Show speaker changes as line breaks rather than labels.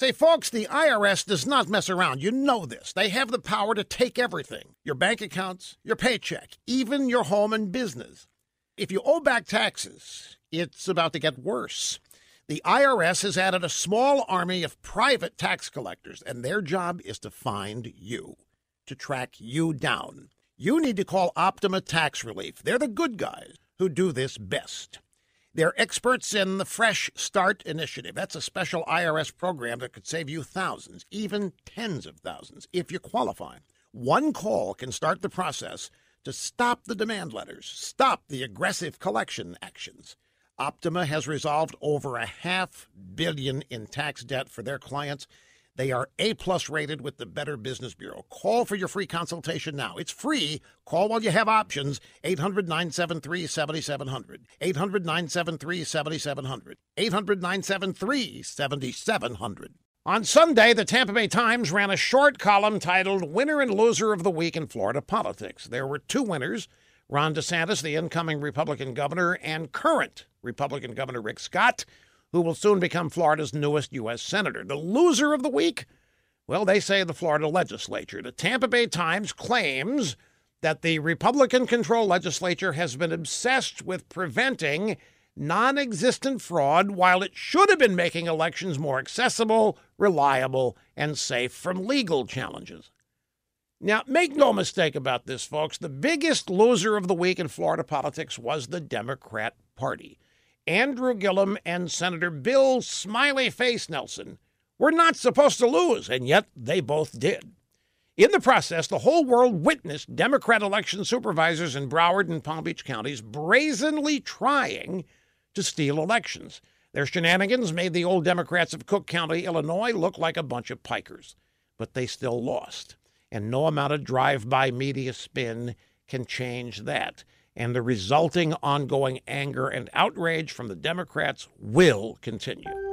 Say, folks, the IRS does not mess around. You know this. They have the power to take everything your bank accounts, your paycheck, even your home and business. If you owe back taxes, it's about to get worse. The IRS has added a small army of private tax collectors, and their job is to find you, to track you down. You need to call Optima Tax Relief. They're the good guys who do this best. They're experts in the Fresh Start Initiative. That's a special IRS program that could save you thousands, even tens of thousands, if you qualify. One call can start the process to stop the demand letters, stop the aggressive collection actions. Optima has resolved over a half billion in tax debt for their clients they are A plus rated with the Better Business Bureau. Call for your free consultation now. It's free. Call while you have options. 800 973 7700. 800 973 7700. 800 973 7700. On Sunday, the Tampa Bay Times ran a short column titled Winner and Loser of the Week in Florida Politics. There were two winners Ron DeSantis, the incoming Republican governor, and current Republican Governor Rick Scott who will soon become Florida's newest U.S. Senator. The loser of the week? Well, they say the Florida legislature. The Tampa Bay Times claims that the Republican controlled legislature has been obsessed with preventing non existent fraud while it should have been making elections more accessible, reliable, and safe from legal challenges. Now, make no mistake about this, folks. The biggest loser of the week in Florida politics was the Democrat Party. Andrew Gillum and Senator Bill Smiley Face Nelson were not supposed to lose, and yet they both did. In the process, the whole world witnessed Democrat election supervisors in Broward and Palm Beach counties brazenly trying to steal elections. Their shenanigans made the old Democrats of Cook County, Illinois, look like a bunch of pikers, but they still lost. And no amount of drive by media spin can change that and the resulting ongoing anger and outrage from the Democrats will continue.